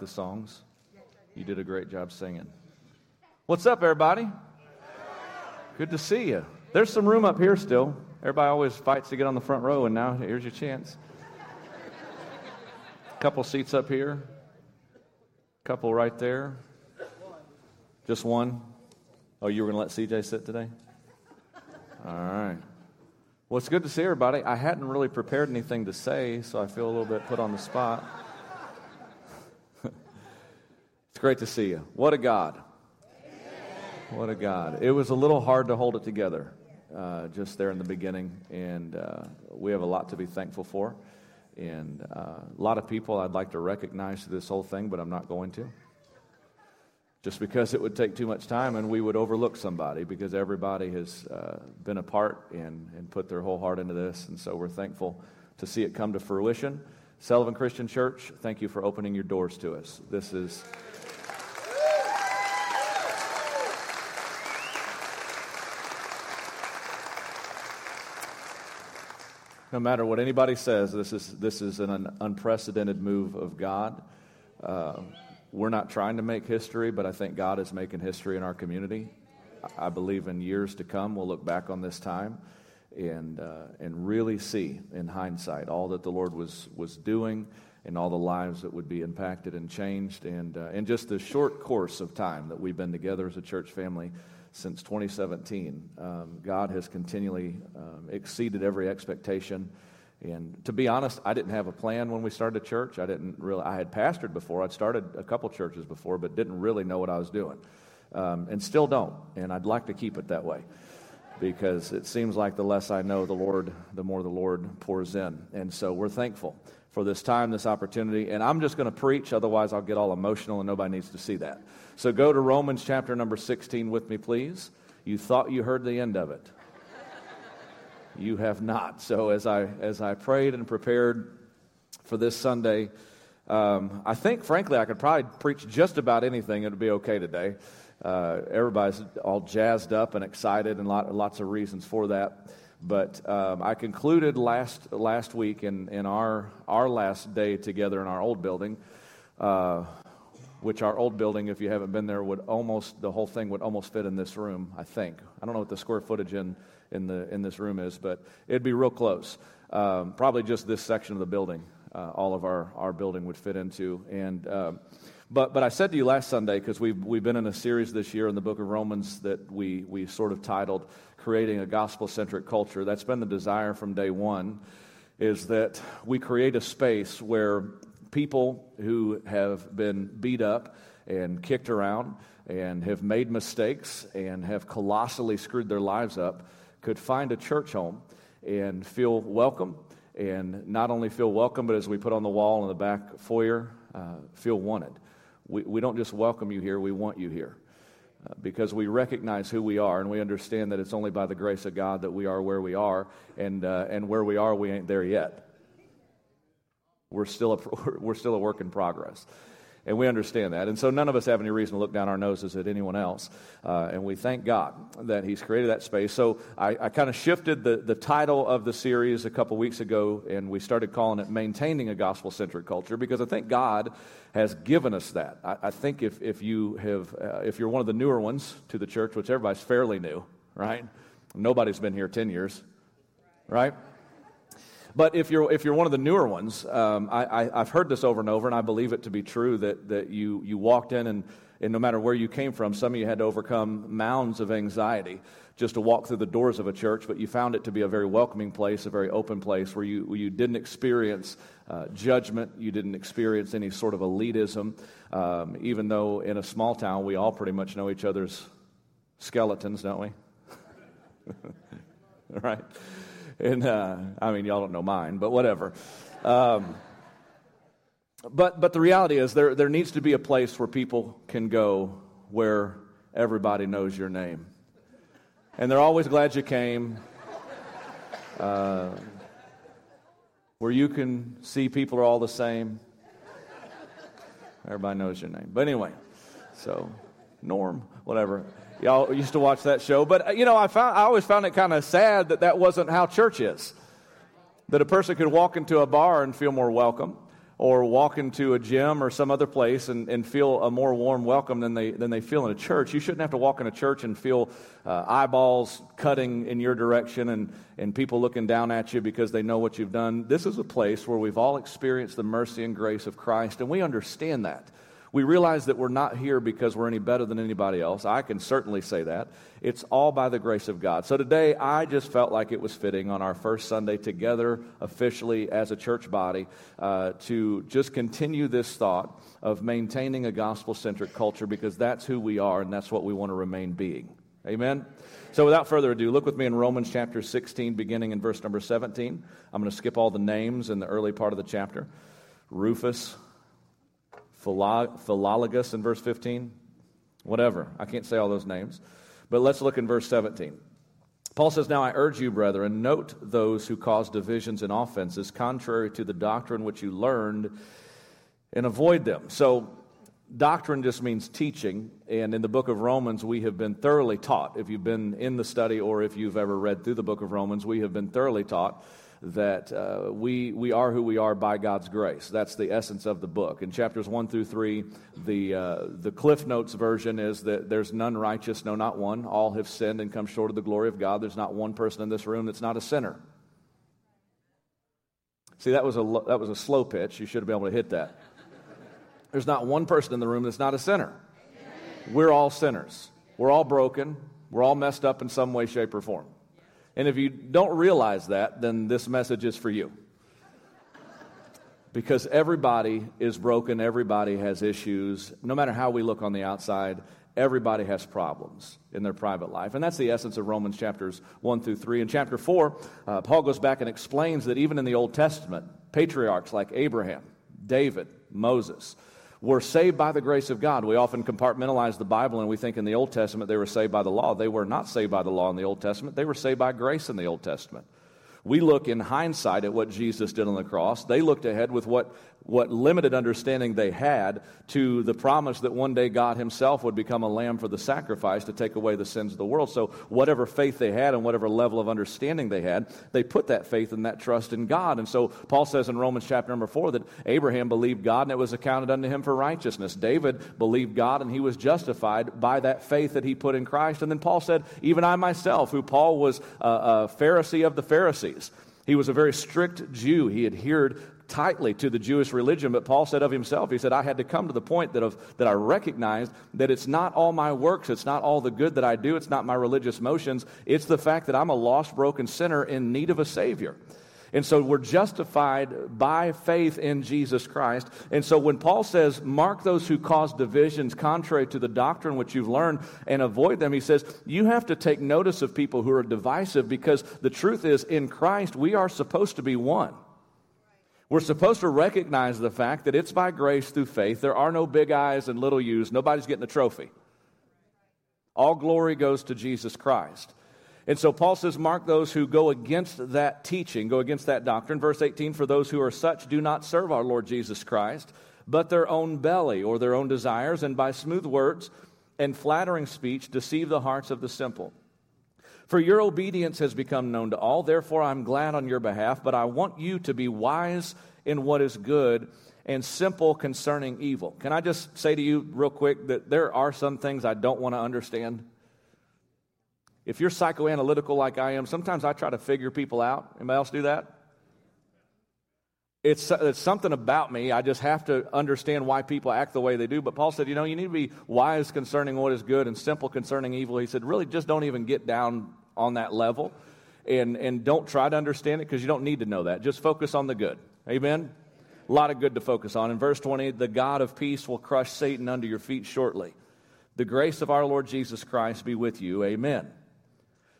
the songs. You did a great job singing. What's up, everybody? Good to see you. There's some room up here still. Everybody always fights to get on the front row, and now here's your chance. A couple seats up here, a couple right there. Just one. Oh, you were going to let CJ sit today? All right. Well, it's good to see everybody. I hadn't really prepared anything to say, so I feel a little bit put on the spot. It's great to see you. What a God. What a God. It was a little hard to hold it together uh, just there in the beginning, and uh, we have a lot to be thankful for. And uh, a lot of people I'd like to recognize this whole thing, but I'm not going to. Just because it would take too much time and we would overlook somebody because everybody has uh, been a part and, and put their whole heart into this. And so we're thankful to see it come to fruition. Sullivan Christian Church, thank you for opening your doors to us. This is. No matter what anybody says, this is, this is an unprecedented move of God. Uh, we're not trying to make history, but I think God is making history in our community. I believe in years to come, we'll look back on this time and, uh, and really see in hindsight all that the Lord was, was doing and all the lives that would be impacted and changed. And uh, in just the short course of time that we've been together as a church family, since 2017. Um, God has continually um, exceeded every expectation. And to be honest, I didn't have a plan when we started a church. I didn't really. I had pastored before. I'd started a couple churches before, but didn't really know what I was doing, um, and still don't. And I'd like to keep it that way, because it seems like the less I know the Lord, the more the Lord pours in. And so we're thankful for this time, this opportunity. And I'm just going to preach, otherwise, I'll get all emotional and nobody needs to see that. So go to Romans chapter number 16 with me, please. You thought you heard the end of it. You have not. So as I, as I prayed and prepared for this Sunday, um, I think, frankly, I could probably preach just about anything. It would be okay today. Uh, everybody's all jazzed up and excited, and lot, lots of reasons for that. But um, I concluded last, last week in, in our, our last day together in our old building, uh, which our old building, if you haven't been there, would almost, the whole thing would almost fit in this room, I think. I don't know what the square footage in, in, the, in this room is, but it'd be real close. Um, probably just this section of the building, uh, all of our, our building would fit into. And, um, but, but I said to you last Sunday, because we've, we've been in a series this year in the book of Romans that we, we sort of titled creating a gospel centric culture. That's been the desire from day one, is that we create a space where people who have been beat up and kicked around and have made mistakes and have colossally screwed their lives up could find a church home and feel welcome. And not only feel welcome, but as we put on the wall in the back foyer, uh, feel wanted. We, we don't just welcome you here, we want you here. Because we recognize who we are and we understand that it's only by the grace of God that we are where we are, and, uh, and where we are, we ain't there yet. We're still, a, we're still a work in progress. And we understand that. And so none of us have any reason to look down our noses at anyone else. Uh, and we thank God that He's created that space. So I, I kind of shifted the, the title of the series a couple weeks ago, and we started calling it Maintaining a Gospel Centric Culture because I think God has given us that. I, I think if, if, you have, uh, if you're one of the newer ones to the church, which everybody's fairly new, right? Nobody's been here 10 years, right? But if you're, if you're one of the newer ones, um, I, have heard this over and over, and I believe it to be true that, that you, you walked in, and, and no matter where you came from, some of you had to overcome mounds of anxiety just to walk through the doors of a church, but you found it to be a very welcoming place, a very open place where you, where you didn't experience uh, judgment, you didn't experience any sort of elitism, um, even though in a small town we all pretty much know each other's skeletons, don't we? right? And uh, I mean, y'all don't know mine, but whatever. Um, but, but the reality is, there, there needs to be a place where people can go where everybody knows your name. And they're always glad you came. Uh, where you can see people are all the same. Everybody knows your name. But anyway, so Norm, whatever. Y'all used to watch that show. But, uh, you know, I, found, I always found it kind of sad that that wasn't how church is. That a person could walk into a bar and feel more welcome. or walk into a gym or some other place and, and feel a more warm welcome than they, than they feel in a church. You shouldn't have to walk in a church and feel uh, eyeballs cutting in your direction and, and people looking down at you because they know what you've done. This is a place where we've all experienced the mercy and grace of Christ, and we understand that. We realize that we're not here because we're any better than anybody else. I can certainly say that. It's all by the grace of God. So today, I just felt like it was fitting on our first Sunday together officially as a church body uh, to just continue this thought of maintaining a gospel centric culture because that's who we are and that's what we want to remain being. Amen? So, without further ado, look with me in Romans chapter 16, beginning in verse number 17. I'm going to skip all the names in the early part of the chapter. Rufus, Philologus in verse 15, whatever. I can't say all those names. But let's look in verse 17. Paul says, Now I urge you, brethren, note those who cause divisions and offenses contrary to the doctrine which you learned and avoid them. So, doctrine just means teaching. And in the book of Romans, we have been thoroughly taught. If you've been in the study or if you've ever read through the book of Romans, we have been thoroughly taught that uh, we, we are who we are by God's grace. That's the essence of the book. In chapters 1 through 3, the, uh, the Cliff Notes version is that there's none righteous, no, not one. All have sinned and come short of the glory of God. There's not one person in this room that's not a sinner. See, that was a, that was a slow pitch. You should have been able to hit that. There's not one person in the room that's not a sinner. We're all sinners. We're all broken. We're all messed up in some way, shape, or form. And if you don't realize that, then this message is for you. Because everybody is broken, everybody has issues. No matter how we look on the outside, everybody has problems in their private life. And that's the essence of Romans chapters 1 through 3. In chapter 4, uh, Paul goes back and explains that even in the Old Testament, patriarchs like Abraham, David, Moses, were saved by the grace of God. We often compartmentalize the Bible and we think in the Old Testament they were saved by the law. They were not saved by the law in the Old Testament, they were saved by grace in the Old Testament. We look in hindsight at what Jesus did on the cross. They looked ahead with what what limited understanding they had to the promise that one day God Himself would become a lamb for the sacrifice to take away the sins of the world. So, whatever faith they had and whatever level of understanding they had, they put that faith and that trust in God. And so, Paul says in Romans chapter number four that Abraham believed God and it was accounted unto him for righteousness. David believed God and he was justified by that faith that he put in Christ. And then Paul said, Even I myself, who Paul was a, a Pharisee of the Pharisees, he was a very strict Jew. He adhered tightly to the Jewish religion, but Paul said of himself, he said, I had to come to the point that, of, that I recognized that it's not all my works, it's not all the good that I do, it's not my religious motions, it's the fact that I'm a lost, broken sinner in need of a Savior. And so we're justified by faith in Jesus Christ. And so when Paul says, mark those who cause divisions contrary to the doctrine which you've learned and avoid them, he says, you have to take notice of people who are divisive because the truth is, in Christ, we are supposed to be one. We're supposed to recognize the fact that it's by grace through faith. There are no big eyes and little U's. Nobody's getting a trophy. All glory goes to Jesus Christ. And so Paul says, Mark those who go against that teaching, go against that doctrine. Verse 18 For those who are such do not serve our Lord Jesus Christ, but their own belly or their own desires, and by smooth words and flattering speech deceive the hearts of the simple. For your obedience has become known to all. Therefore, I'm glad on your behalf, but I want you to be wise in what is good and simple concerning evil. Can I just say to you, real quick, that there are some things I don't want to understand? If you're psychoanalytical like I am, sometimes I try to figure people out. Anybody else do that? It's, it's something about me. I just have to understand why people act the way they do. But Paul said, you know, you need to be wise concerning what is good and simple concerning evil. He said, really, just don't even get down on that level and, and don't try to understand it because you don't need to know that. Just focus on the good. Amen? A lot of good to focus on. In verse 20, the God of peace will crush Satan under your feet shortly. The grace of our Lord Jesus Christ be with you. Amen.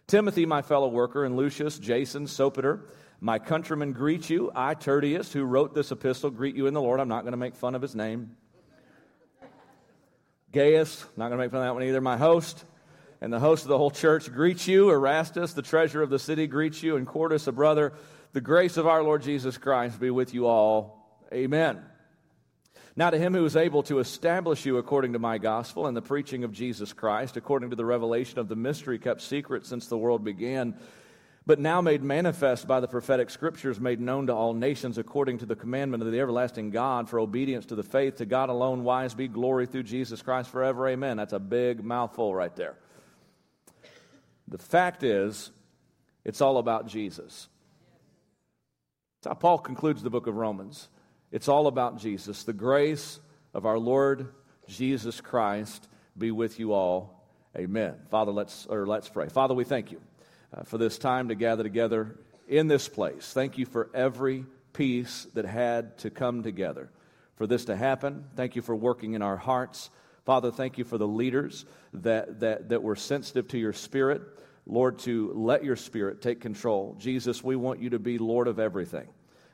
Timothy, my fellow worker, and Lucius, Jason, Sopater, my countrymen greet you. I, Tertius, who wrote this epistle, greet you in the Lord. I'm not going to make fun of his name. Gaius, not going to make fun of that one either. My host and the host of the whole church greet you. Erastus, the treasurer of the city, greets you. And Quartus, a brother. The grace of our Lord Jesus Christ be with you all. Amen. Now, to him who is able to establish you according to my gospel and the preaching of Jesus Christ, according to the revelation of the mystery kept secret since the world began but now made manifest by the prophetic scriptures, made known to all nations according to the commandment of the everlasting God for obedience to the faith, to God alone, wise be glory through Jesus Christ forever. Amen. That's a big mouthful right there. The fact is, it's all about Jesus. That's how Paul concludes the book of Romans. It's all about Jesus. The grace of our Lord Jesus Christ be with you all. Amen. Father, let's or let's pray. Father, we thank you uh, for this time to gather together in this place. Thank you for every piece that had to come together for this to happen. Thank you for working in our hearts. Father, thank you for the leaders that, that, that were sensitive to your spirit. Lord, to let your spirit take control. Jesus, we want you to be Lord of everything.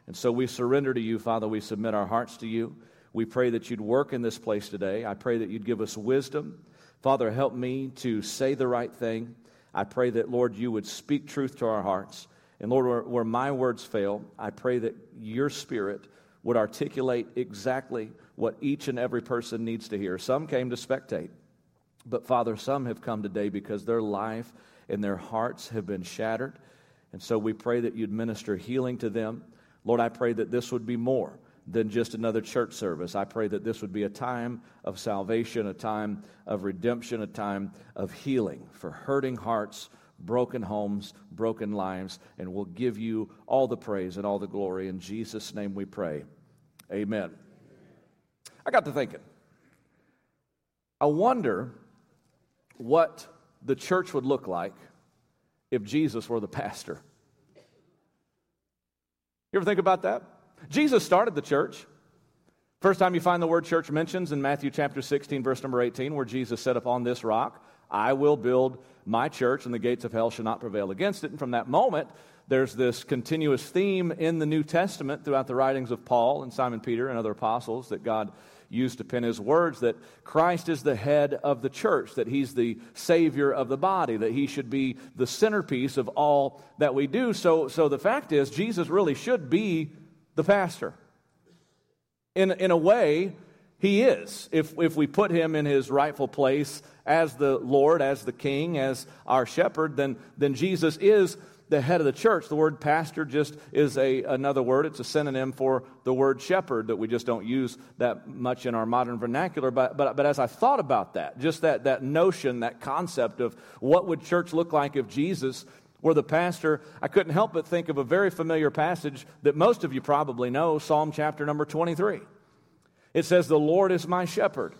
And so we surrender to you, Father. We submit our hearts to you. We pray that you'd work in this place today. I pray that you'd give us wisdom. Father, help me to say the right thing. I pray that, Lord, you would speak truth to our hearts. And Lord, where, where, my words fail, I pray that your spirit would articulate exactly what each and every person needs to hear. Some came to spectate, but Father, some have come today because their life and their hearts have been shattered. And so we pray that you'd minister healing to them. Lord, I pray that this would be more than just another church service. I pray that this would be a time of salvation, a time of redemption, a time of healing for hurting hearts, broken homes, broken lives, and we'll give you all the praise and all the glory. In Jesus' name we pray. Amen. I got to thinking. I wonder what the church would look like if Jesus were the pastor. You ever think about that? Jesus started the church. First time you find the word church mentions in Matthew chapter 16, verse number 18, where Jesus said, Upon this rock I will build my church, and the gates of hell shall not prevail against it. And from that moment, there's this continuous theme in the New Testament throughout the writings of Paul and Simon Peter and other apostles that God used to pen his words that Christ is the head of the church, that he's the savior of the body, that he should be the centerpiece of all that we do. So, so the fact is, Jesus really should be the pastor. In, in a way, he is. If, if we put him in his rightful place as the Lord, as the King, as our shepherd, then, then Jesus is the head of the church. The word pastor just is a, another word. It's a synonym for the word shepherd that we just don't use that much in our modern vernacular. But, but, but as I thought about that, just that, that notion, that concept of what would church look like if Jesus were the pastor, I couldn't help but think of a very familiar passage that most of you probably know Psalm chapter number 23. It says, The Lord is my shepherd,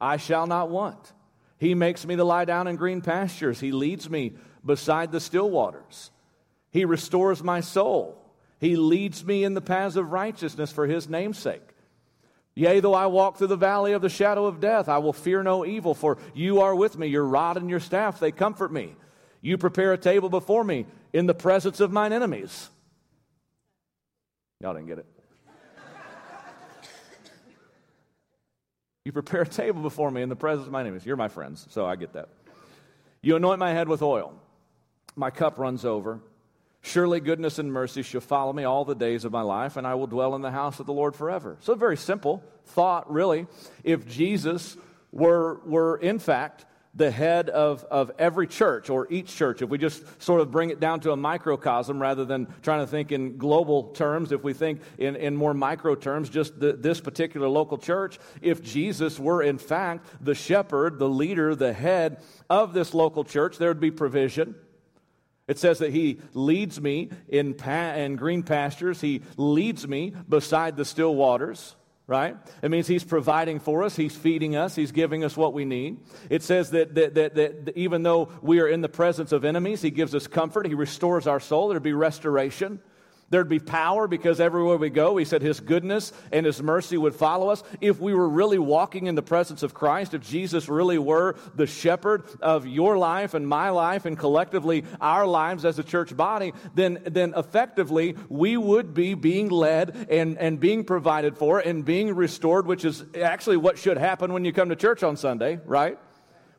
I shall not want. He makes me to lie down in green pastures, He leads me beside the still waters. He restores my soul. He leads me in the paths of righteousness for his namesake. Yea, though I walk through the valley of the shadow of death, I will fear no evil, for you are with me. Your rod and your staff, they comfort me. You prepare a table before me in the presence of mine enemies. Y'all didn't get it. you prepare a table before me in the presence of my enemies. You're my friends, so I get that. You anoint my head with oil. My cup runs over. Surely goodness and mercy shall follow me all the days of my life, and I will dwell in the house of the Lord forever. So, very simple thought, really. If Jesus were, were in fact, the head of, of every church or each church, if we just sort of bring it down to a microcosm rather than trying to think in global terms, if we think in, in more micro terms, just the, this particular local church, if Jesus were in fact the shepherd, the leader, the head of this local church, there would be provision. It says that he leads me in, pa- in green pastures. He leads me beside the still waters, right? It means he's providing for us. He's feeding us. He's giving us what we need. It says that, that, that, that even though we are in the presence of enemies, he gives us comfort. He restores our soul. There'd be restoration. There'd be power because everywhere we go, he said his goodness and his mercy would follow us. If we were really walking in the presence of Christ, if Jesus really were the shepherd of your life and my life and collectively our lives as a church body, then, then effectively we would be being led and, and being provided for and being restored, which is actually what should happen when you come to church on Sunday, right?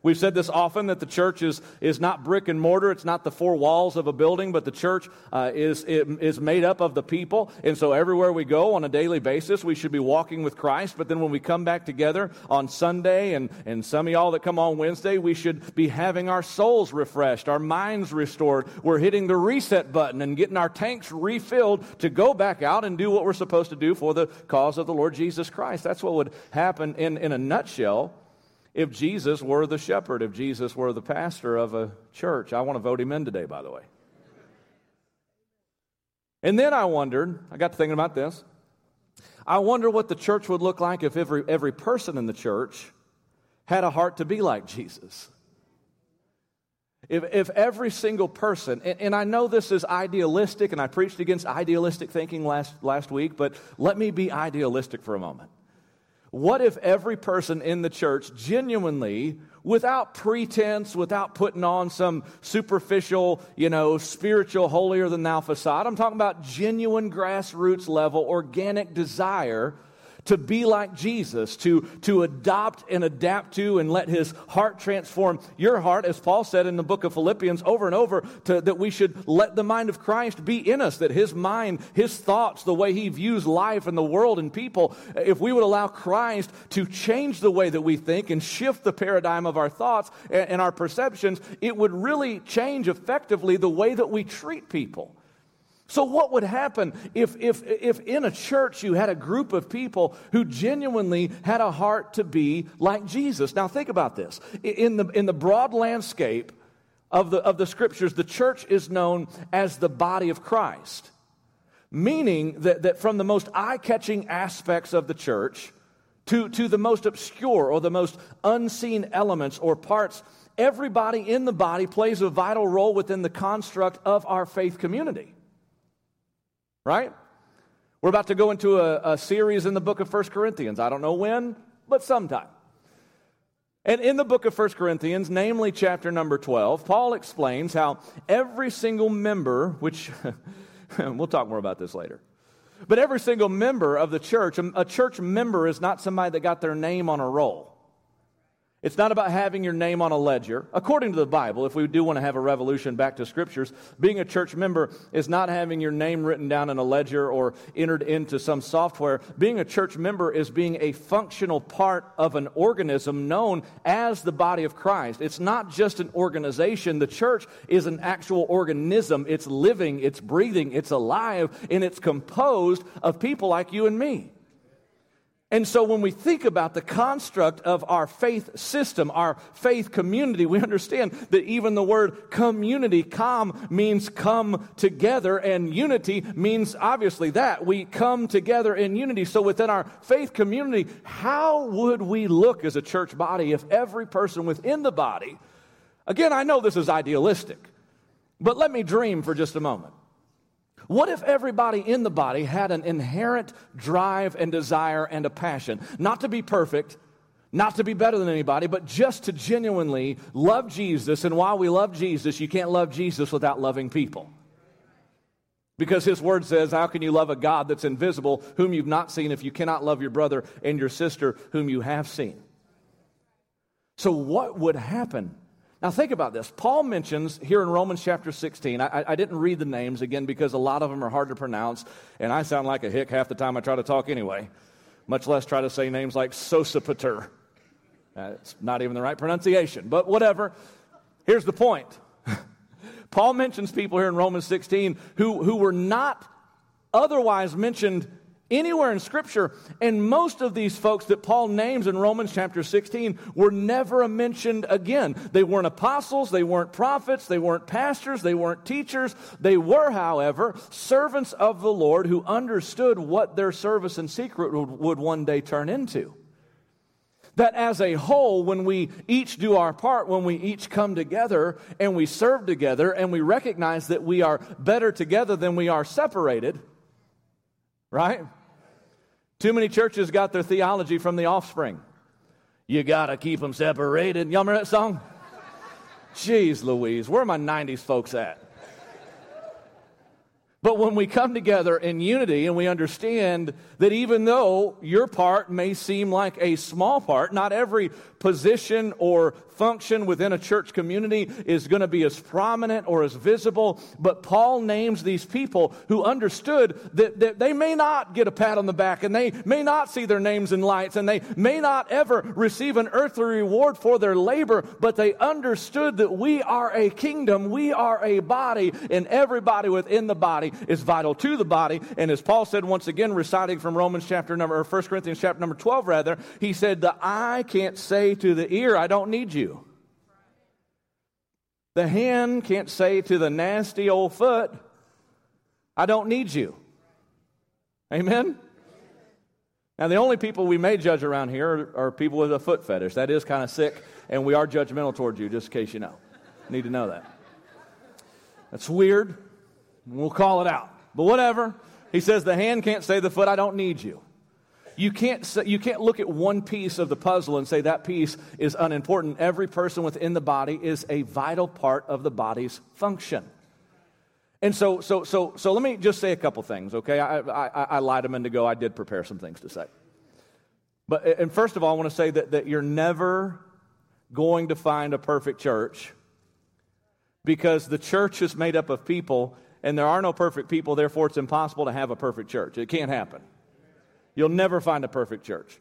We've said this often that the church is, is not brick and mortar. It's not the four walls of a building, but the church uh, is, is made up of the people. And so everywhere we go on a daily basis, we should be walking with Christ. But then when we come back together on Sunday and, and some of y'all that come on Wednesday, we should be having our souls refreshed, our minds restored. We're hitting the reset button and getting our tanks refilled to go back out and do what we're supposed to do for the cause of the Lord Jesus Christ. That's what would happen in, in a nutshell if Jesus were the shepherd, if Jesus were the pastor of a church. I want to vote him in today, by the way. And then I wondered, I got to thinking about this. I wonder what the church would look like if every, every person in the church had a heart to be like Jesus. If, if every single person, and, and, I know this is idealistic, and I preached against idealistic thinking last, last week, but let me be idealistic for a moment. What if every person in the church genuinely, without pretense, without putting on some superficial, you know, spiritual holier than thou facade, I'm talking about genuine grassroots level, organic desire to be like Jesus, to, to adopt and adapt to and let his heart transform your heart, as Paul said in the book of Philippians over and over, to, that we should let the mind of Christ be in us, that his mind, his thoughts, the way he views life and the world and people, if we would allow Christ to change the way that we think and shift the paradigm of our thoughts and, and our perceptions, it would really change effectively the way that we treat people. So, what would happen if, if, if in a church you had a group of people who genuinely had a heart to be like Jesus? Now, think about this. In the, in the broad landscape of the, of the scriptures, the church is known as the body of Christ, meaning that, that from the most eye catching aspects of the church to, to the most obscure or the most unseen elements or parts, everybody in the body plays a vital role within the construct of our faith community right? We're about to go into a, a series in the book of First Corinthians. I don't know when, but sometime. And in the book of First Corinthians, namely chapter number 12, Paul explains how every single member, which we'll talk more about this later, but every single member of the church, a church member is not somebody that got their name on a roll. It's not about having your name on a ledger. According to the Bible, if we do want to have a revolution back to scriptures, being a church member is not having your name written down in a ledger or entered into some software. Being a church member is being a functional part of an organism known as the body of Christ. It's not just an organization. The church is an actual organism. It's living, it's breathing, it's alive, and it's composed of people like you and me. And so when we think about the construct of our faith system, our faith community, we understand that even the word community, com, means come together, and unity means obviously that. We come together in unity. So within our faith community, how would we look as a church body if every person within the body, again, I know this is idealistic, but let me dream for just a moment. What if everybody in the body had an inherent drive and desire and a passion? Not to be perfect, not to be better than anybody, but just to genuinely love Jesus. And while we love Jesus, you can't love Jesus without loving people. Because his word says, How can you love a God that's invisible, whom you've not seen, if you cannot love your brother and your sister, whom you have seen? So, what would happen now, think about this. Paul mentions here in Romans chapter 16, I, I, didn't read the names again because a lot of them are hard to pronounce, and I sound like a hick half the time I try to talk anyway, much less try to say names like Sosipater. That's not even the right pronunciation, but whatever. Here's the point Paul mentions people here in Romans 16 who, who were not otherwise mentioned anywhere in Scripture. And most of these folks that Paul names in Romans chapter 16 were never mentioned again. They weren't apostles, they weren't prophets, they weren't pastors, they weren't teachers. They were, however, servants of the Lord who understood what their service in secret would, one day turn into. That as a whole, when we each do our part, when we each come together and we serve together and we recognize that we are better together than we are separated, right? Too many churches got their theology from the Offspring. You got to keep them separated. Y'all remember that song? Jeez Louise, where are my 90s folks at? But when we come together in unity and we understand that even though your part may seem like a small part, not every position or function within a church community is going to be as prominent or as visible. But Paul names these people who understood that, that they may not get a pat on the back and they may not see their names in lights and they may not ever receive an earthly reward for their labor, but they understood that we are a kingdom, we are a body, and everybody within the body is vital to the body. And as Paul said once again, reciting from Romans chapter number, or 1 Corinthians chapter number 12 rather, he said, The eye can't say to the ear, I don't need you. The hand can't say to the nasty old foot, I don't need you. Amen? Now, the only people we may judge around here are, are people with a foot fetish. That is kind of sick, and we are judgmental towards you, just in case you know. Need to know that. That's weird. We'll call it out. But whatever. He says the hand can't say the foot, I don't need you. You can't, you can't look at one piece of the puzzle and say that piece is unimportant. Every person within the body is a vital part of the body's function. And so, so, so, so let me just say a couple things, okay? I, I, I lied a minute ago. I did prepare some things to say. But, and first of all, I want to say that, that you're never going to find a perfect church because the church is made up of people and there are no perfect people, therefore, it's impossible to have a perfect church. It can't happen. You'll never find a perfect church.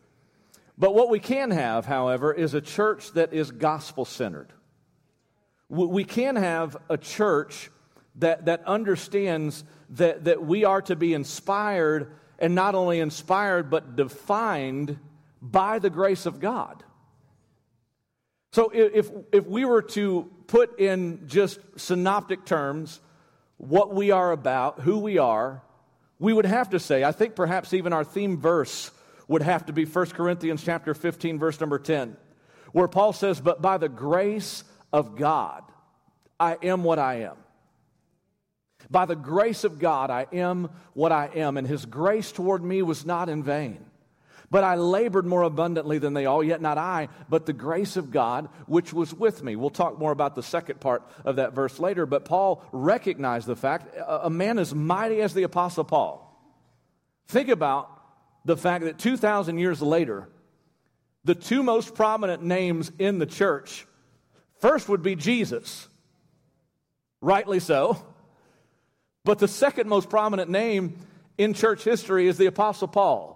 But what we can have, however, is a church that is gospel centered. We can have a church that, that understands that, that we are to be inspired, and not only inspired, but defined by the grace of God. So if, if we were to put in just synoptic terms what we are about, who we are, we would have to say, I think perhaps even our theme verse would have to be 1 Corinthians chapter 15 verse number 10, where Paul says, "But by the grace of God, I am what I am." By the grace of God, I am what I am, and his grace toward me was not in vain. But I labored more abundantly than they all, yet not I, but the grace of God which was with me. We'll talk more about the second part of that verse later, but Paul recognized the fact a man as mighty as the Apostle Paul. Think about the fact that 2,000 years later, the two most prominent names in the church first would be Jesus, rightly so, but the second most prominent name in church history is the Apostle Paul.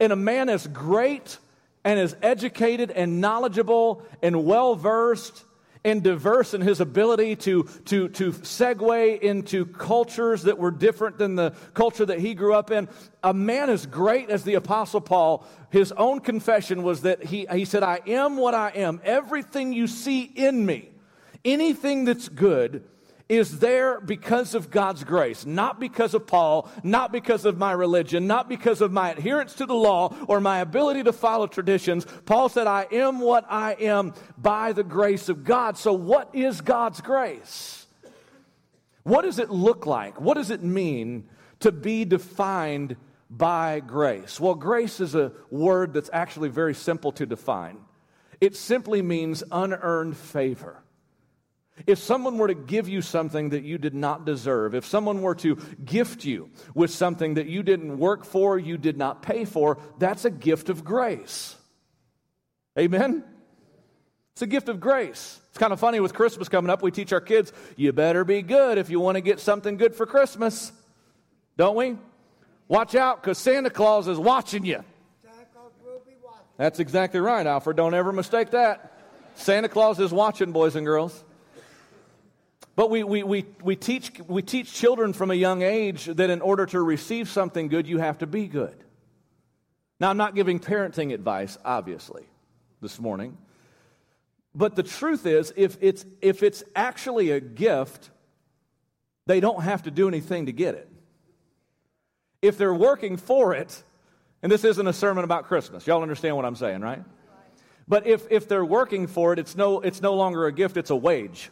And a man as great and as educated and knowledgeable and well versed and diverse in his ability to, to, to segue into cultures that were different than the culture that he grew up in. A man as great as the Apostle Paul, his own confession was that he, he said, I am what I am. Everything you see in me, anything that's good, is there because of God's grace, not because of Paul, not because of my religion, not because of my adherence to the law or my ability to follow traditions. Paul said, I am what I am by the grace of God. So, what is God's grace? What does it look like? What does it mean to be defined by grace? Well, grace is a word that's actually very simple to define. It simply means unearned favor. If someone were to give you something that you did not deserve, if someone were to gift you with something that you didn't work for, you did not pay for, that's a gift of grace. Amen? It's a gift of grace. It's kind of funny with Christmas coming up, we teach our kids, you better be good if you want to get something good for Christmas. Don't we? Watch out because Santa Claus is watching you. That's exactly right, Alfred. Don't ever mistake that. Santa Claus is watching, boys and girls. But we, we, we, we, teach, we teach children from a young age that in order to receive something good, you have to be good. Now, I'm not giving parenting advice, obviously, this morning. But the truth is, if it's, if it's actually a gift, they don't have to do anything to get it. If they're working for it, and this isn't a sermon about Christmas, y'all understand what I'm saying, right? But if, if they're working for it, it's no, it's no longer a gift, it's a wage.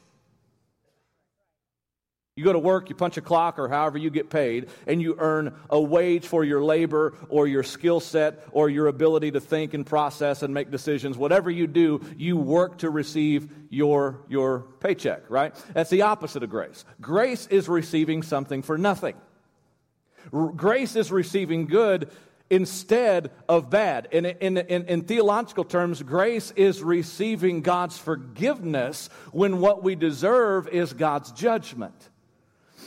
You go to work, you punch a clock, or however you get paid, and you earn a wage for your labor or your skill set or your ability to think and process and make decisions. Whatever you do, you work to receive your, your paycheck, right? That's the opposite of grace. Grace is receiving something for nothing. Grace is receiving good instead of bad. In, in, in, in, theological terms, grace is receiving God's forgiveness when what we deserve is God's judgment.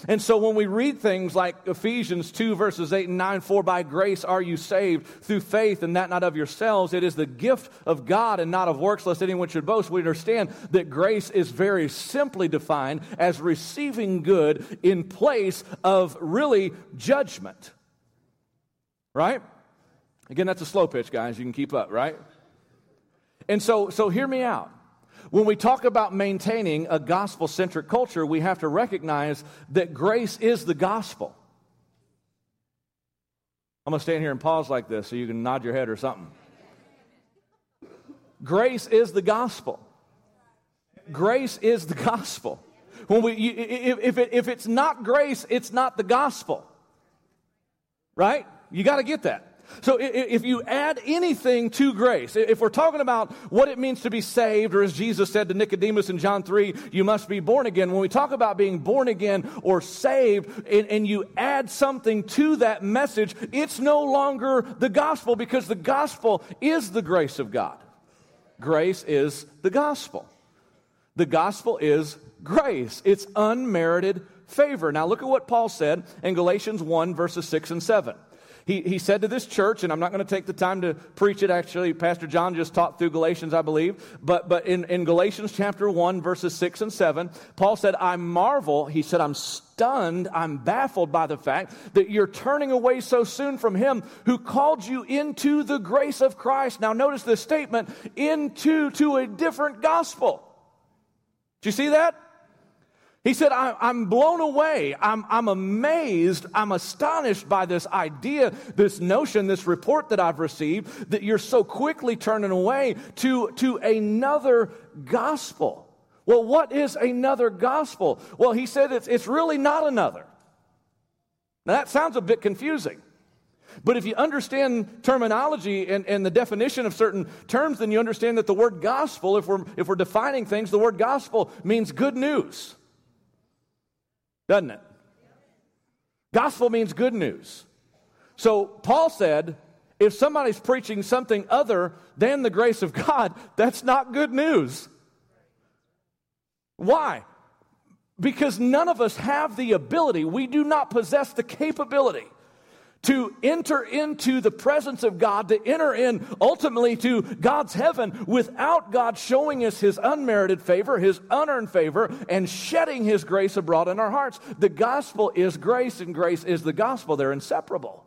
And so when we read things like Ephesians 2, verses 8 and 9, for by grace are you saved through faith, and that not of yourselves, it is the gift of God and not of works, lest anyone should boast. We understand that grace is very simply defined as receiving good in place of really judgment. Right? Again, that's a slow pitch, guys. You can keep up, right? And so, so hear me out. When we talk about maintaining a gospel centric culture, we have to recognize that grace is the gospel. I'm going to stand here and pause like this so you can nod your head or something. Grace is the gospel. Grace is the gospel. When we, if, if, it, if it's not grace, it's not the gospel. Right? You got to get that. So if you add anything to grace, if we're talking about what it means to be saved, or as Jesus said to Nicodemus in John 3, you must be born again. When we talk about being born again or saved, and, you add something to that message, it's no longer the gospel because the gospel is the grace of God. Grace is the gospel. The gospel is grace, it's unmerited favor. Now look at what Paul said in Galatians 1, verses 6 and 7 he, he said to this church, and I'm not going to take the time to preach it actually. Pastor John just taught through Galatians, I believe. But, but in, in Galatians chapter 1, verses 6 and 7, Paul said, I marvel. He said, I'm stunned, I'm baffled by the fact that you're turning away so soon from him who called you into the grace of Christ. Now, notice this statement into to a different gospel. Do you see that? He said, I'm blown away. I'm, I'm amazed. I'm astonished by this idea, this notion, this report that I've received that you're so quickly turning away to, to another gospel. Well, what is another gospel? Well, he said it's, it's really not another. Now, that sounds a bit confusing. But if you understand terminology and, and the definition of certain terms, then you understand that the word gospel, if we're, if we're defining things, the word gospel means good news doesn't it? Gospel means good news. So Paul said, if somebody's preaching something other than the grace of God, that's not good news. Why? Because none of us have the ability, we do not possess the capability to enter into the presence of God, to enter in ultimately to God's heaven without God showing us his unmerited favor, his unearned favor, and shedding his grace abroad in our hearts. The gospel is grace, and grace is the gospel. They're inseparable.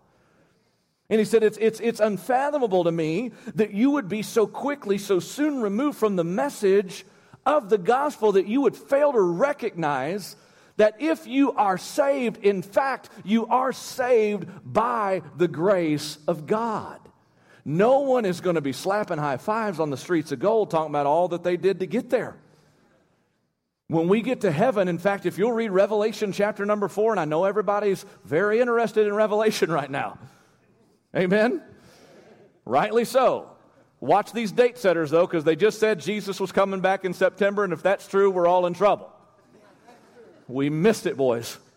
And he said, it's, it's, it's unfathomable to me that you would be so quickly, so soon removed from the message of the gospel that you would fail to recognize that if you are saved, in fact, you are saved by the grace of God. No one is going to be slapping high fives on the streets of gold talking about all that they did to get there. When we get to heaven, in fact, if you'll read Revelation chapter number four, and I know everybody's very interested in Revelation right now. Amen? Rightly so. Watch these date setters, though, because they just said Jesus was coming back in September, and if that's true, we're all in trouble. We missed it, boys.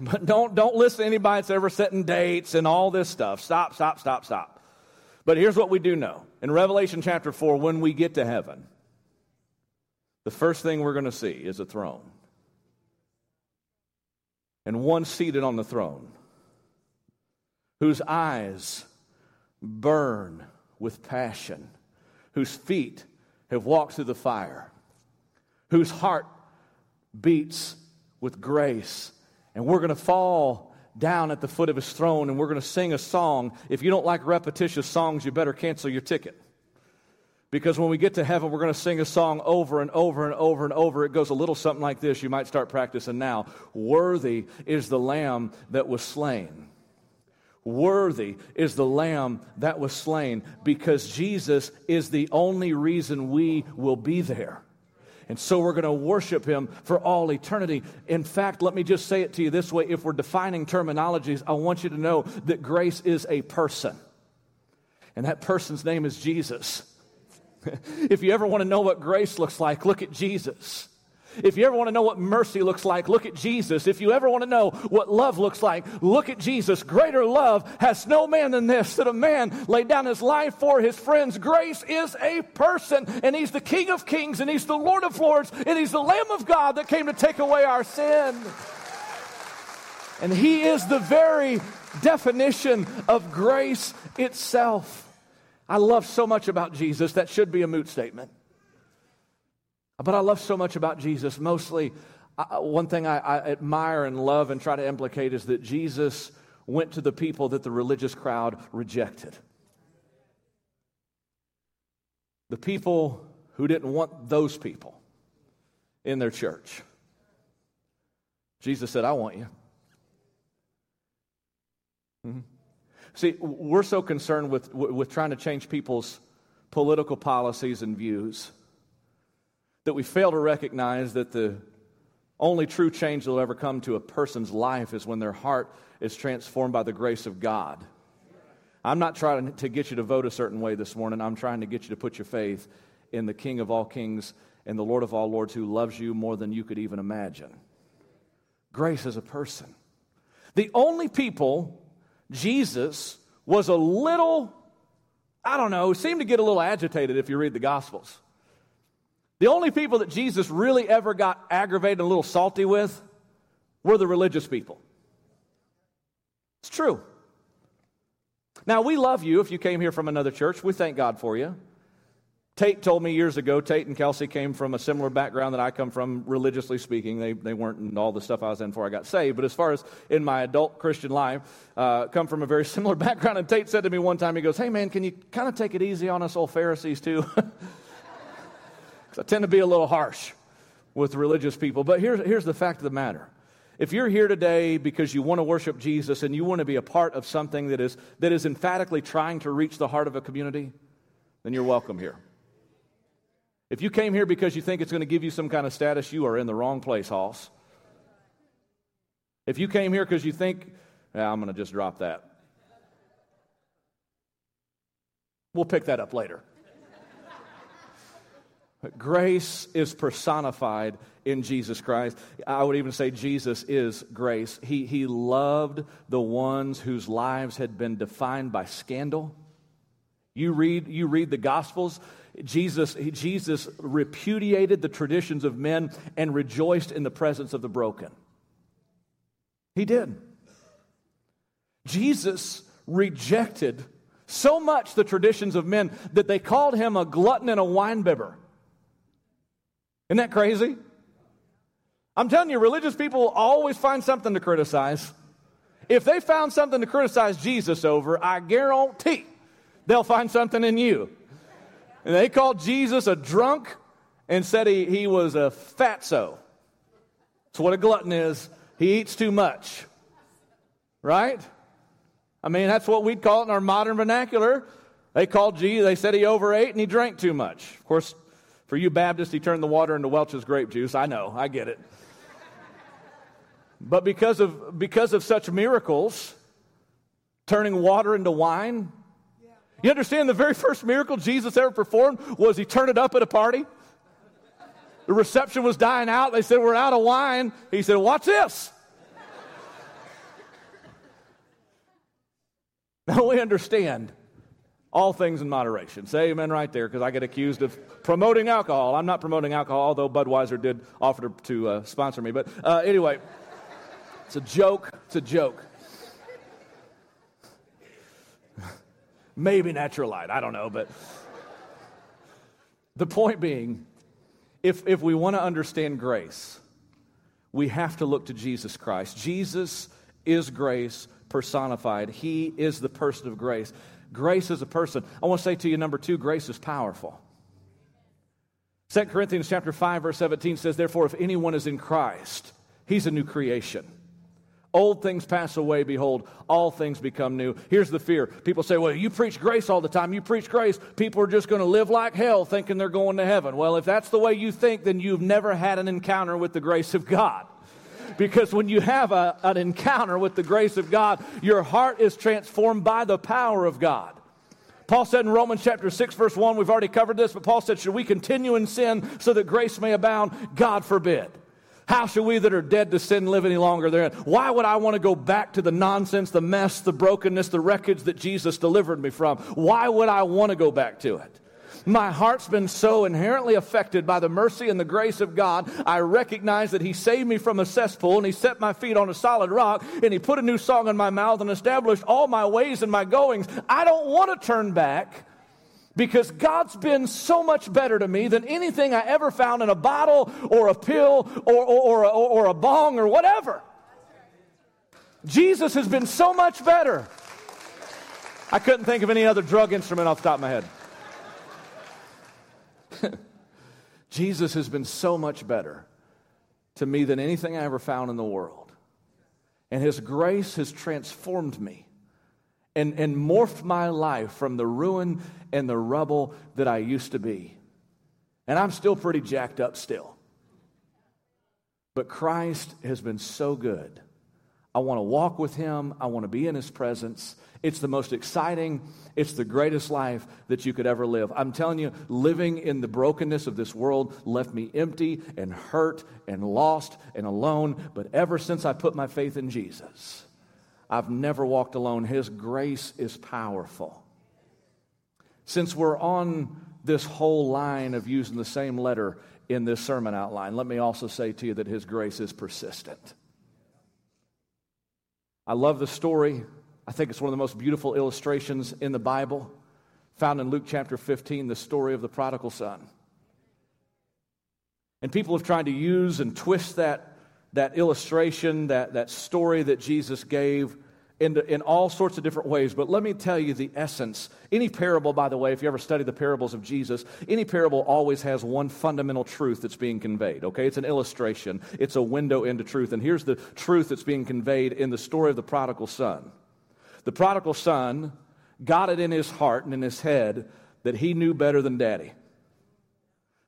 But don't, don't listen to anybody that's ever setting dates and all this stuff. Stop, stop, stop, stop. But here's what we do know. In Revelation chapter 4, when we get to heaven, the first thing we're going to see is a throne. And one seated on the throne, whose eyes burn with passion, whose feet have walked through the fire, whose heart beats with grace. And we're going to fall down at the foot of his throne and we're going to sing a song. If you don't like repetitious songs, you better cancel your ticket. Because when we get to heaven, we're going to sing a song over and over and over and over. It goes a little something like this. You might start practicing now. Worthy is the lamb that was slain. Worthy is the lamb that was slain because Jesus is the only reason we will be there. And so we're going to worship him for all eternity. In fact, let me just say it to you this way if we're defining terminologies, I want you to know that grace is a person. And that person's name is Jesus. if you ever want to know what grace looks like, look at Jesus. If you ever want to know what mercy looks like, look at Jesus. If you ever want to know what love looks like, look at Jesus. Greater love has no man than this, that a man laid down his life for his friends. Grace is a person, and he's the King of kings, and he's the Lord of lords, and he's the Lamb of God that came to take away our sin. And he is the very definition of grace itself. I love so much about Jesus, that should be a moot statement. But I love so much about Jesus. Mostly, uh, one thing I, I admire and love and try to implicate is that Jesus went to the people that the religious crowd rejected. The people who didn't want those people in their church. Jesus said, I want you. Mm-hmm. See, we're so concerned with, with trying to change people's political policies and views that we fail to recognize that the only true change that will ever come to a person's life is when their heart is transformed by the grace of God. I'm not trying to get you to vote a certain way this morning. I'm trying to get you to put your faith in the King of all kings and the Lord of all lords who loves you more than you could even imagine. Grace is a person. The only people Jesus was a little, I don't know, seemed to get a little agitated if you read the Gospels. The only people that Jesus really ever got aggravated and a little salty with were the religious people. It's true. Now, we love you if you came here from another church. We thank God for you. Tate told me years ago, Tate and Kelsey came from a similar background that I come from, religiously speaking. They, they weren't in all the stuff I was in before I got saved. But as far as in my adult Christian life, uh, come from a very similar background. And Tate said to me one time, he goes, Hey, man, can you kind of take it easy on us old Pharisees, too? I tend to be a little harsh with religious people. But here's, here's the fact of the matter. If you're here today because you want to worship Jesus and you want to be a part of something that is, that is emphatically trying to reach the heart of a community, then you're welcome here. If you came here because you think it's going to give you some kind of status, you are in the wrong place, Hoss. If you came here because you think, yeah, I'm going to just drop that. We'll pick that up later. Grace is personified in Jesus Christ. I would even say Jesus is grace. He, he loved the ones whose lives had been defined by scandal. You read, you read the Gospels, Jesus, Jesus repudiated the traditions of men and rejoiced in the presence of the broken. He did. Jesus rejected so much the traditions of men that they called him a glutton and a winebibber. Isn't that crazy? I'm telling you, religious people will always find something to criticize. If they found something to criticize Jesus over, I guarantee they'll find something in you. And they called Jesus a drunk and said he, he was a fatso. That's what a glutton is. He eats too much. Right? I mean, that's what we'd call it in our modern vernacular. They called Jesus, they said he overate and he drank too much. Of course, for you Baptists, he turned the water into Welch's grape juice. I know, I get it. but because of, because of such miracles, turning water into wine, you understand the very first miracle Jesus ever performed was he turned it up at a party? The reception was dying out. They said, We're out of wine. He said, Watch this. now we understand all things in moderation. Say amen right there because I get accused of promoting alcohol. I'm not promoting alcohol, although Budweiser did offer to, to uh, sponsor me. But uh, anyway, it's a joke. It's a joke. Maybe natural light. I don't know. But the point being, if, if we want to understand grace, we have to look to Jesus Christ. Jesus is grace personified, He is the person of grace. Grace is a person. I want to say to you, number two, grace is powerful. 2 Corinthians chapter 5, verse 17 says, Therefore, if anyone is in Christ, he's a new creation. Old things pass away, behold, all things become new. Here's the fear. People say, well, you preach grace all the time. You preach grace. People are just going to live like hell thinking they're going to heaven. Well, if that's the way you think, then you've never had an encounter with the grace of God. Because when you have a, an encounter with the grace of God, your heart is transformed by the power of God. Paul said in Romans chapter 6, verse 1, we've already covered this, but Paul said, Should we continue in sin so that grace may abound? God forbid. How shall we that are dead to sin live any longer therein? Why would I want to go back to the nonsense, the mess, the brokenness, the wreckage that Jesus delivered me from? Why would I want to go back to it? My heart's been so inherently affected by the mercy and the grace of God. I recognize that He saved me from a cesspool and He set my feet on a solid rock and He put a new song in my mouth and established all my ways and my goings. I don't want to turn back because God's been so much better to me than anything I ever found in a bottle or a pill or, or, or, a, or a bong or whatever. Jesus has been so much better. I couldn't think of any other drug instrument off the top of my head. Jesus has been so much better to me than anything I ever found in the world. And His grace has transformed me and, and morphed my life from the ruin and the rubble that I used to be. And I'm still pretty jacked up still. But Christ has been so good. I want to walk with him. I want to be in his presence. It's the most exciting, it's the greatest life that you could ever live. I'm telling you, living in the brokenness of this world left me empty and hurt and lost and alone. But ever since I put my faith in Jesus, I've never walked alone. His grace is powerful. Since we're on this whole line of using the same letter in this sermon outline, let me also say to you that His grace is persistent. I love the story. I think it's one of the most beautiful illustrations in the Bible, found in Luke chapter 15, the story of the prodigal son. And people have tried to use and twist that that illustration, that, that story that Jesus gave in, in all sorts of different ways. But let me tell you the essence. Any parable, by the way, if you ever study the parables of Jesus, any parable always has one fundamental truth that's being conveyed, okay? It's an illustration, it's a window into truth. And here's the truth that's being conveyed in the story of the prodigal son. The prodigal son got it in his heart and in his head that he knew better than daddy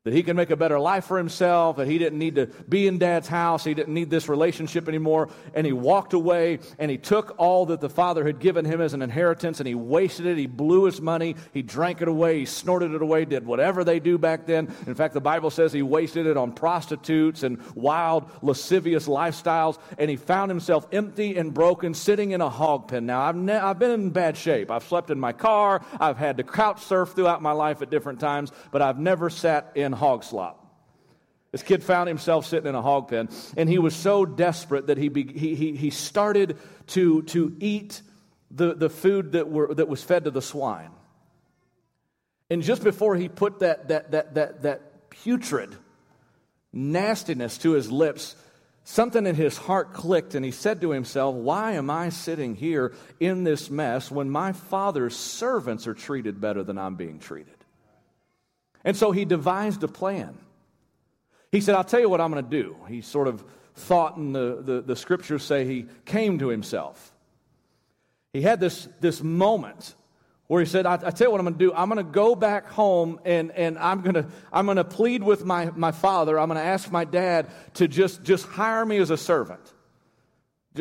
that he could make a better life for himself, that he didn't need to be in dad's house, he didn't need this relationship anymore. And he walked away and he took all that the father had given him as an inheritance and he wasted it. He blew his money, he drank it away, he snorted it away, did whatever they do back then. In fact, the Bible says he wasted it on prostitutes and wild, lascivious lifestyles. And he found himself empty and broken, sitting in a hog pen. Now, I've, ne- I've been in bad shape. I've slept in my car, I've had to couch surf throughout my life at different times, but I've never sat in hog slop. This kid found himself sitting in a hog pen, and he was so desperate that he, be, he, he, he started to, to eat the, the food that, were, that was fed to the swine. And just before he put that, that, that, that, that putrid nastiness to his lips, something in his heart clicked, and he said to himself, Why am I sitting here in this mess when my father's servants are treated better than I'm being treated? And so he devised a plan. He said, I'll tell you what I'm going to do. He sort of thought, and the, the, the scriptures say he came to himself. He had this, this moment where he said, I, I tell you what I'm going to do. I'm going to go back home and, and I'm going to I'm going to plead with my, my father. I'm going to ask my dad to just, just hire me as a servant.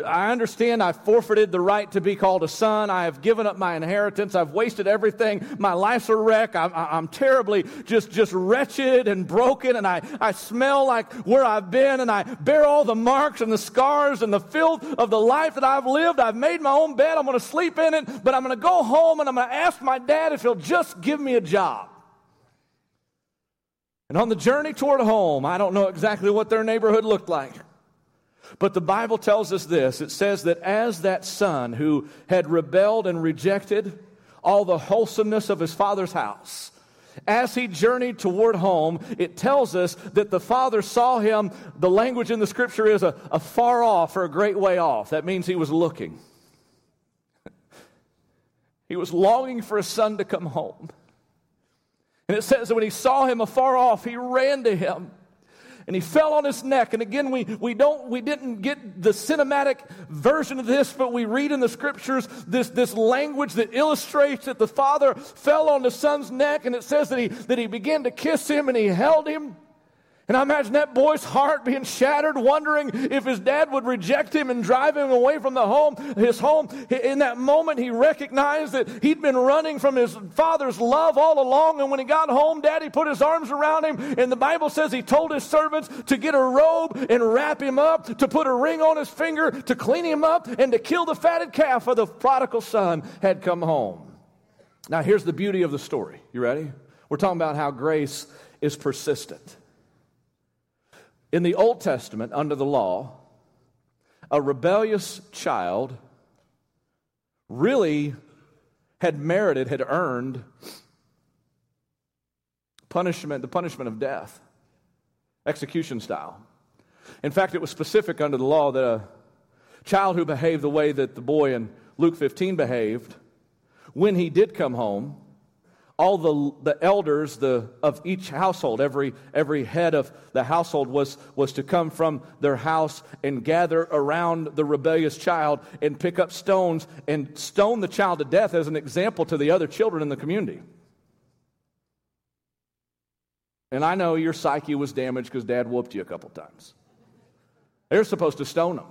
I understand I've forfeited the right to be called a son. I have given up my inheritance. I've wasted everything. My life's a wreck. I'm, I'm terribly just, just wretched and broken. And I, I smell like where I've been. And I bear all the marks and the scars and the filth of the life that I've lived. I've made my own bed. I'm going to sleep in it. But I'm going to go home and I'm going to ask my dad if he'll just give me a job. And on the journey toward home, I don't know exactly what their neighborhood looked like. But the Bible tells us this it says that as that son who had rebelled and rejected all the wholesomeness of his father's house, as he journeyed toward home, it tells us that the father saw him. The language in the scripture is a, a far off or a great way off. That means he was looking. he was longing for his son to come home. And it says that when he saw him afar off, he ran to him and he fell on his neck. And again, we, we don't, we didn't get the cinematic version of this, but we read in the scriptures this, this language that illustrates that the father fell on the son's neck and it says that he, that he began to kiss him and he held him. And I imagine that boy's heart being shattered, wondering if his dad would reject him and drive him away from the home, his home. In that moment, he recognized that he'd been running from his father's love all along. And when he got home, daddy put his arms around him. And the Bible says he told his servants to get a robe and wrap him up, to put a ring on his finger, to clean him up, and to kill the fatted calf, for the prodigal son had come home. Now, here's the beauty of the story. You ready? We're talking about how grace is persistent. In the Old Testament, under the law, a rebellious child really had merited, had earned punishment, the punishment of death, execution style. In fact, it was specific under the law that a child who behaved the way that the boy in Luke 15 behaved, when he did come home, all the, the elders the, of each household, every, every head of the household was, was to come from their house and gather around the rebellious child and pick up stones and stone the child to death as an example to the other children in the community. And I know your psyche was damaged because dad whooped you a couple times. They're supposed to stone them.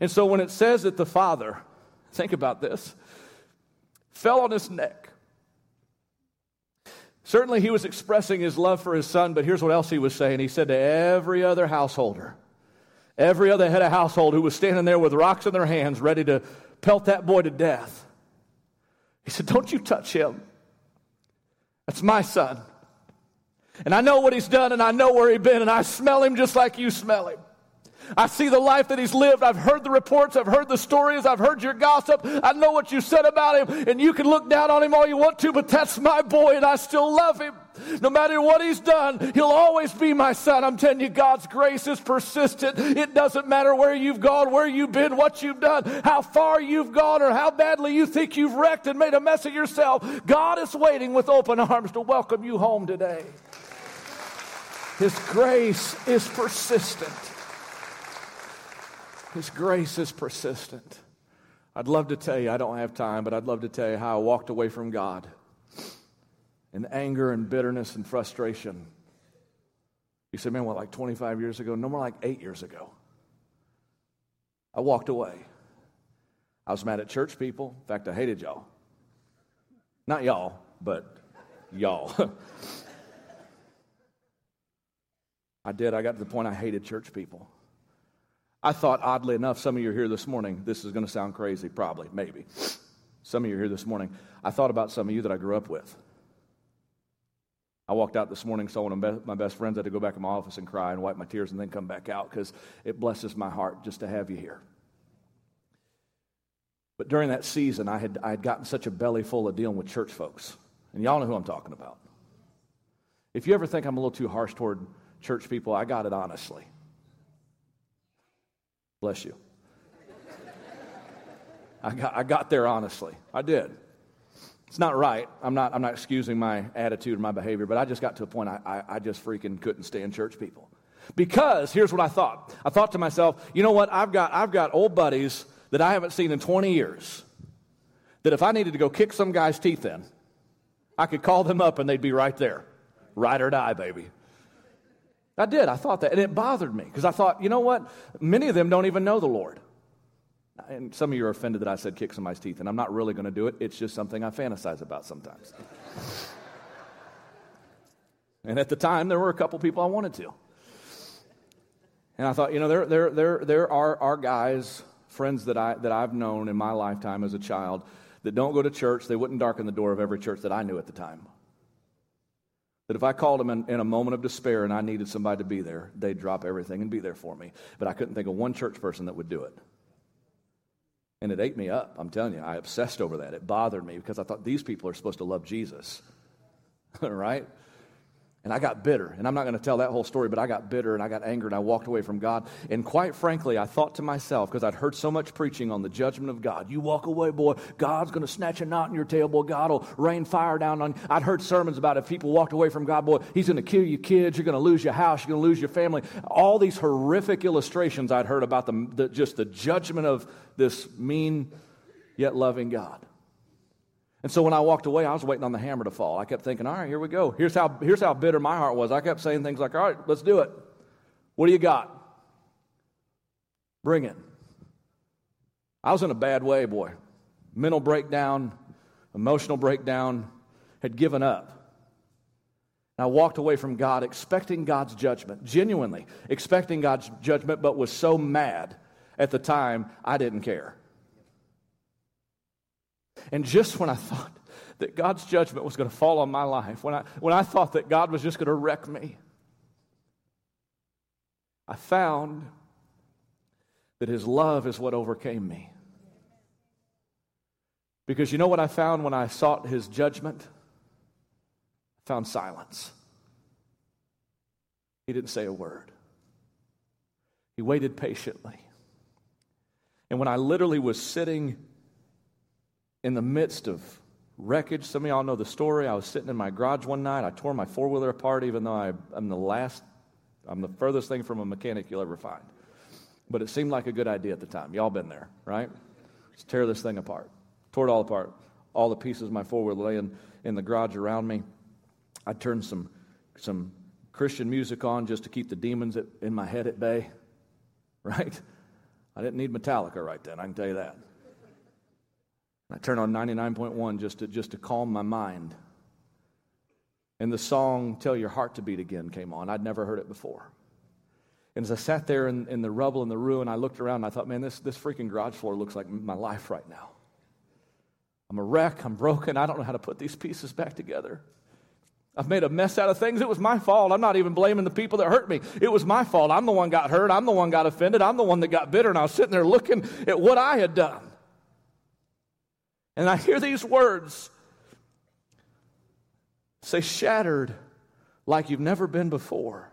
And so when it says that the father, think about this, fell on his neck Certainly, he was expressing his love for his son, but here's what else he was saying. He said to every other householder, every other head of household who was standing there with rocks in their hands, ready to pelt that boy to death, he said, Don't you touch him. That's my son. And I know what he's done, and I know where he's been, and I smell him just like you smell him. I see the life that he's lived. I've heard the reports. I've heard the stories. I've heard your gossip. I know what you said about him. And you can look down on him all you want to, but that's my boy and I still love him. No matter what he's done, he'll always be my son. I'm telling you, God's grace is persistent. It doesn't matter where you've gone, where you've been, what you've done, how far you've gone, or how badly you think you've wrecked and made a mess of yourself. God is waiting with open arms to welcome you home today. His grace is persistent. His grace is persistent. I'd love to tell you, I don't have time, but I'd love to tell you how I walked away from God in anger and bitterness and frustration. You say, man, what, like 25 years ago? No more like eight years ago. I walked away. I was mad at church people. In fact, I hated y'all. Not y'all, but y'all. I did. I got to the point I hated church people. I thought, oddly enough, some of you are here this morning. This is going to sound crazy, probably, maybe. Some of you are here this morning. I thought about some of you that I grew up with. I walked out this morning, saw one of my best friends. I had to go back in my office and cry and wipe my tears and then come back out because it blesses my heart just to have you here. But during that season, I had, I had gotten such a belly full of dealing with church folks. And y'all know who I'm talking about. If you ever think I'm a little too harsh toward church people, I got it honestly. Bless you. I got, I got there honestly. I did. It's not right. I'm not, I'm not excusing my attitude or my behavior, but I just got to a point I, I, I just freaking couldn't stand church people. Because here's what I thought. I thought to myself, you know what? I've got, I've got old buddies that I haven't seen in 20 years that if I needed to go kick some guy's teeth in, I could call them up and they'd be right there. Ride or die, baby. I did. I thought that. And it bothered me because I thought, you know what? Many of them don't even know the Lord. And some of you are offended that I said kick somebody's teeth, and I'm not really going to do it. It's just something I fantasize about sometimes. and at the time, there were a couple people I wanted to. And I thought, you know, there, there, there, there are, are guys, friends that, I, that I've known in my lifetime as a child that don't go to church. They wouldn't darken the door of every church that I knew at the time. That if I called them in, in, a moment of despair and I needed somebody to be there, they'd drop everything and be there for me. But I couldn't think of one church person that would do it. And it ate me up. I'm telling you, I obsessed over that. It bothered me because I thought these people are supposed to love Jesus. right? And I got bitter. And I'm not going to tell that whole story, but I got bitter and I got angry and I walked away from God. And quite frankly, I thought to myself, because I'd heard so much preaching on the judgment of God you walk away, boy, God's going to snatch a knot in your tail, boy, God will rain fire down on you. I'd heard sermons about if people walked away from God, boy, He's going to kill your kids, you're going to lose your house, you're going to lose your family. All these horrific illustrations I'd heard about the, the, just the judgment of this mean yet loving God. And so when I walked away, I was waiting on the hammer to fall. I kept thinking, all right, here we go. Here's how, here's how bitter my heart was. I kept saying things like, all right, let's do it. What do you got? Bring it. I was in a bad way, boy. Mental breakdown, emotional breakdown, had given up. And I walked away from God expecting God's judgment, genuinely expecting God's judgment, but was so mad at the time I didn't care. And just when I thought that God's judgment was going to fall on my life, when I, when I thought that God was just going to wreck me, I found that His love is what overcame me. Because you know what I found when I sought His judgment? I found silence. He didn't say a word, He waited patiently. And when I literally was sitting in the midst of wreckage. Some of y'all know the story. I was sitting in my garage one night. I tore my four wheeler apart, even though I, am the last, I'm the furthest thing from a mechanic you'll ever find. But it seemed like a good idea at the time. Y'all been there, right? Let's tear this thing apart. Tore it all apart. All the pieces of my four wheeler laying in the garage around me. I turned some, some Christian music on just to keep the demons at, in my head at bay, right? I didn't need Metallica right then, I can tell you that. I turned on 99.1 just to, just to calm my mind. And the song Tell Your Heart to Beat Again came on. I'd never heard it before. And as I sat there in, in the rubble and the ruin, I looked around and I thought, man, this, this freaking garage floor looks like my life right now. I'm a wreck. I'm broken. I don't know how to put these pieces back together. I've made a mess out of things. It was my fault. I'm not even blaming the people that hurt me. It was my fault. I'm the one got hurt. I'm the one got offended. I'm the one that got bitter. And I was sitting there looking at what I had done. And I hear these words say, shattered like you've never been before.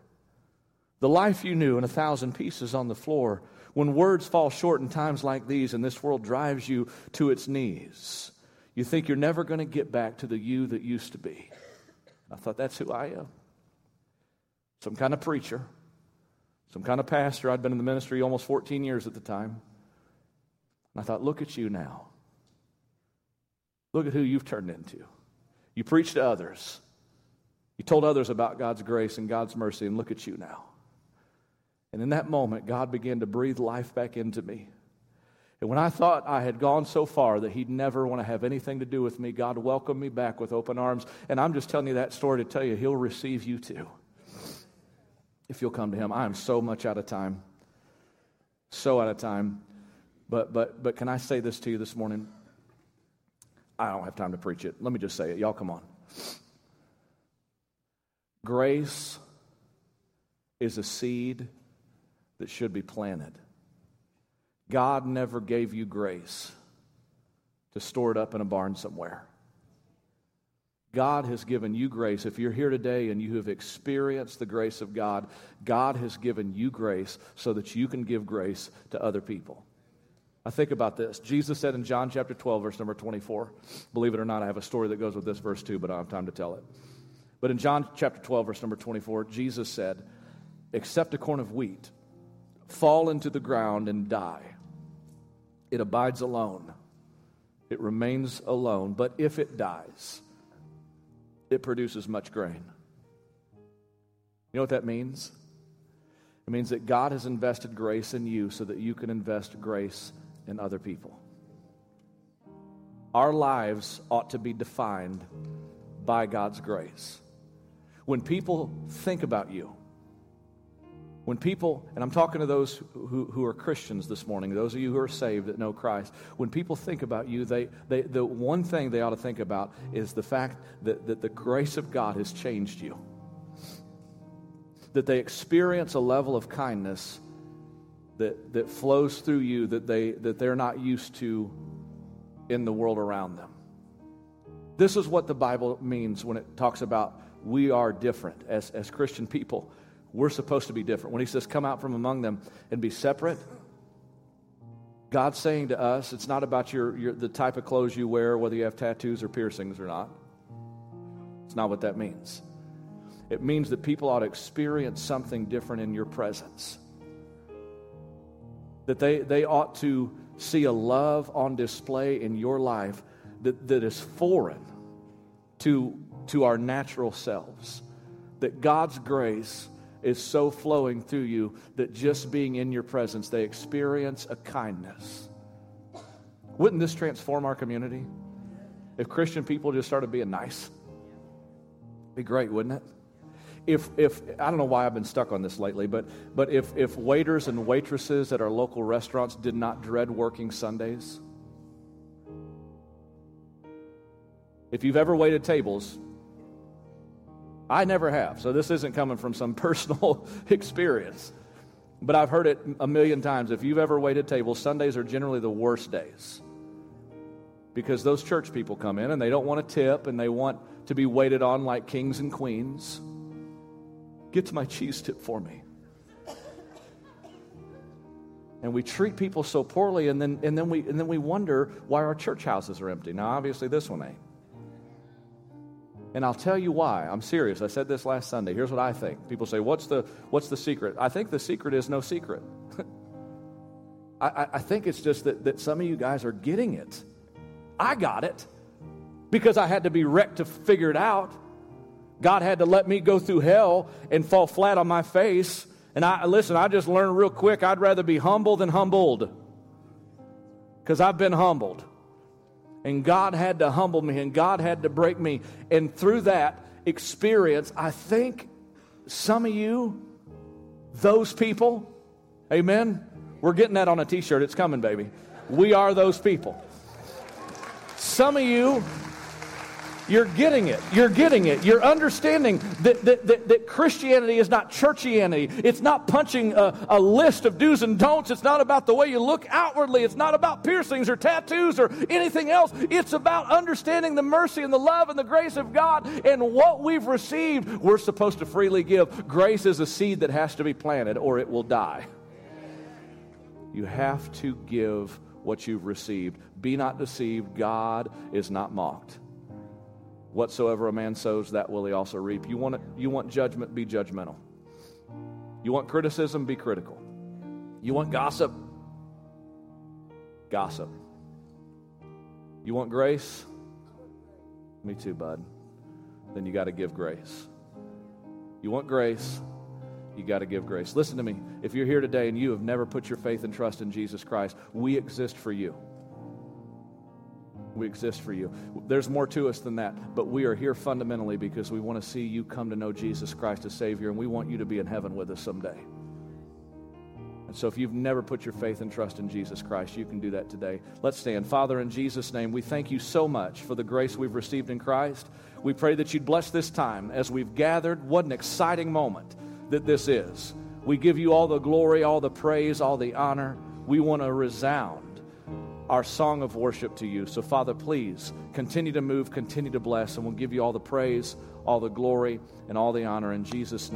The life you knew in a thousand pieces on the floor. When words fall short in times like these and this world drives you to its knees, you think you're never going to get back to the you that used to be. I thought, that's who I am. Some kind of preacher, some kind of pastor. I'd been in the ministry almost 14 years at the time. And I thought, look at you now. Look at who you've turned into. You preached to others. You told others about God's grace and God's mercy, and look at you now. And in that moment, God began to breathe life back into me. And when I thought I had gone so far that He'd never want to have anything to do with me, God welcomed me back with open arms. And I'm just telling you that story to tell you He'll receive you too. If you'll come to Him. I am so much out of time. So out of time. But, but, but can I say this to you this morning? I don't have time to preach it. Let me just say it. Y'all come on. Grace is a seed that should be planted. God never gave you grace to store it up in a barn somewhere. God has given you grace. If you're here today and you have experienced the grace of God, God has given you grace so that you can give grace to other people. I think about this. Jesus said in John chapter 12, verse number 24, believe it or not, I have a story that goes with this verse too, but I don't have time to tell it. But in John chapter 12, verse number 24, Jesus said, Except a corn of wheat fall into the ground and die, it abides alone. It remains alone. But if it dies, it produces much grain. You know what that means? It means that God has invested grace in you so that you can invest grace in other people. Our lives ought to be defined by God's grace. When people think about you, when people, and I'm talking to those who, who are Christians this morning, those of you who are saved that know Christ, when people think about you, they, they, the one thing they ought to think about is the fact that, that the grace of God has changed you. That they experience a level of kindness that, that flows through you that, they, that they're not used to in the world around them. This is what the Bible means when it talks about we are different as, as Christian people. We're supposed to be different. When he says, come out from among them and be separate, God's saying to us, it's not about your, your, the type of clothes you wear, whether you have tattoos or piercings or not. It's not what that means. It means that people ought to experience something different in your presence that they, they ought to see a love on display in your life that, that is foreign to, to our natural selves. That God's grace is so flowing through you that just being in your presence, they experience a kindness. Wouldn't this transform our community? If Christian people just started being nice? Be great, wouldn't it? If, if I don't know why I've been stuck on this lately, but, but if, if waiters and waitresses at our local restaurants did not dread working Sundays, if you've ever waited tables, I never have, so this isn't coming from some personal experience. But I've heard it a million times. If you've ever waited tables, Sundays are generally the worst days. Because those church people come in and they don't want to tip and they want to be waited on like kings and queens. Get to my cheese tip for me. And we treat people so poorly, and then, and, then we, and then we wonder why our church houses are empty. Now, obviously, this one ain't. And I'll tell you why. I'm serious. I said this last Sunday. Here's what I think. People say, What's the, what's the secret? I think the secret is no secret. I, I think it's just that, that some of you guys are getting it. I got it because I had to be wrecked to figure it out. God had to let me go through hell and fall flat on my face. And I listen, I just learned real quick I'd rather be humble than humbled because I've been humbled. And God had to humble me and God had to break me. And through that experience, I think some of you, those people, amen, we're getting that on a t shirt. It's coming, baby. We are those people. Some of you, you're getting it. You're getting it. You're understanding that, that, that, that Christianity is not churchianity. It's not punching a, a, list of do's and don'ts. It's not about the way you look outwardly. It's not about piercings or tattoos or anything else. It's about understanding the mercy and the love and the grace of God and what we've received. We're supposed to freely give. Grace is a seed that has to be planted or it will die. You have to give what you've received. Be not deceived. God is not mocked. Whatsoever a man sows, that will he also reap. You want, it, you want judgment, be judgmental. You want criticism, be critical. You want gossip, gossip. You want grace? Me too, bud. Then you got to give grace. You want grace? You got to give grace. Listen to me. If you're here today and you have never put your faith and trust in Jesus Christ, we exist for you. We exist for you. There's more to us than that, but we are here fundamentally because we want to see you come to know Jesus Christ as Savior, and we want you to be in heaven with us someday. And so, if you've never put your faith and trust in Jesus Christ, you can do that today. Let's stand. Father, in Jesus' name, we thank you so much for the grace we've received in Christ. We pray that you'd bless this time as we've gathered. What an exciting moment that this is. We give you all the glory, all the praise, all the honor. We want to resound our song of worship to you. So, Father, please continue to move, continue to bless, and we'll give you all the praise, all the glory, and all the honor in Jesus' name.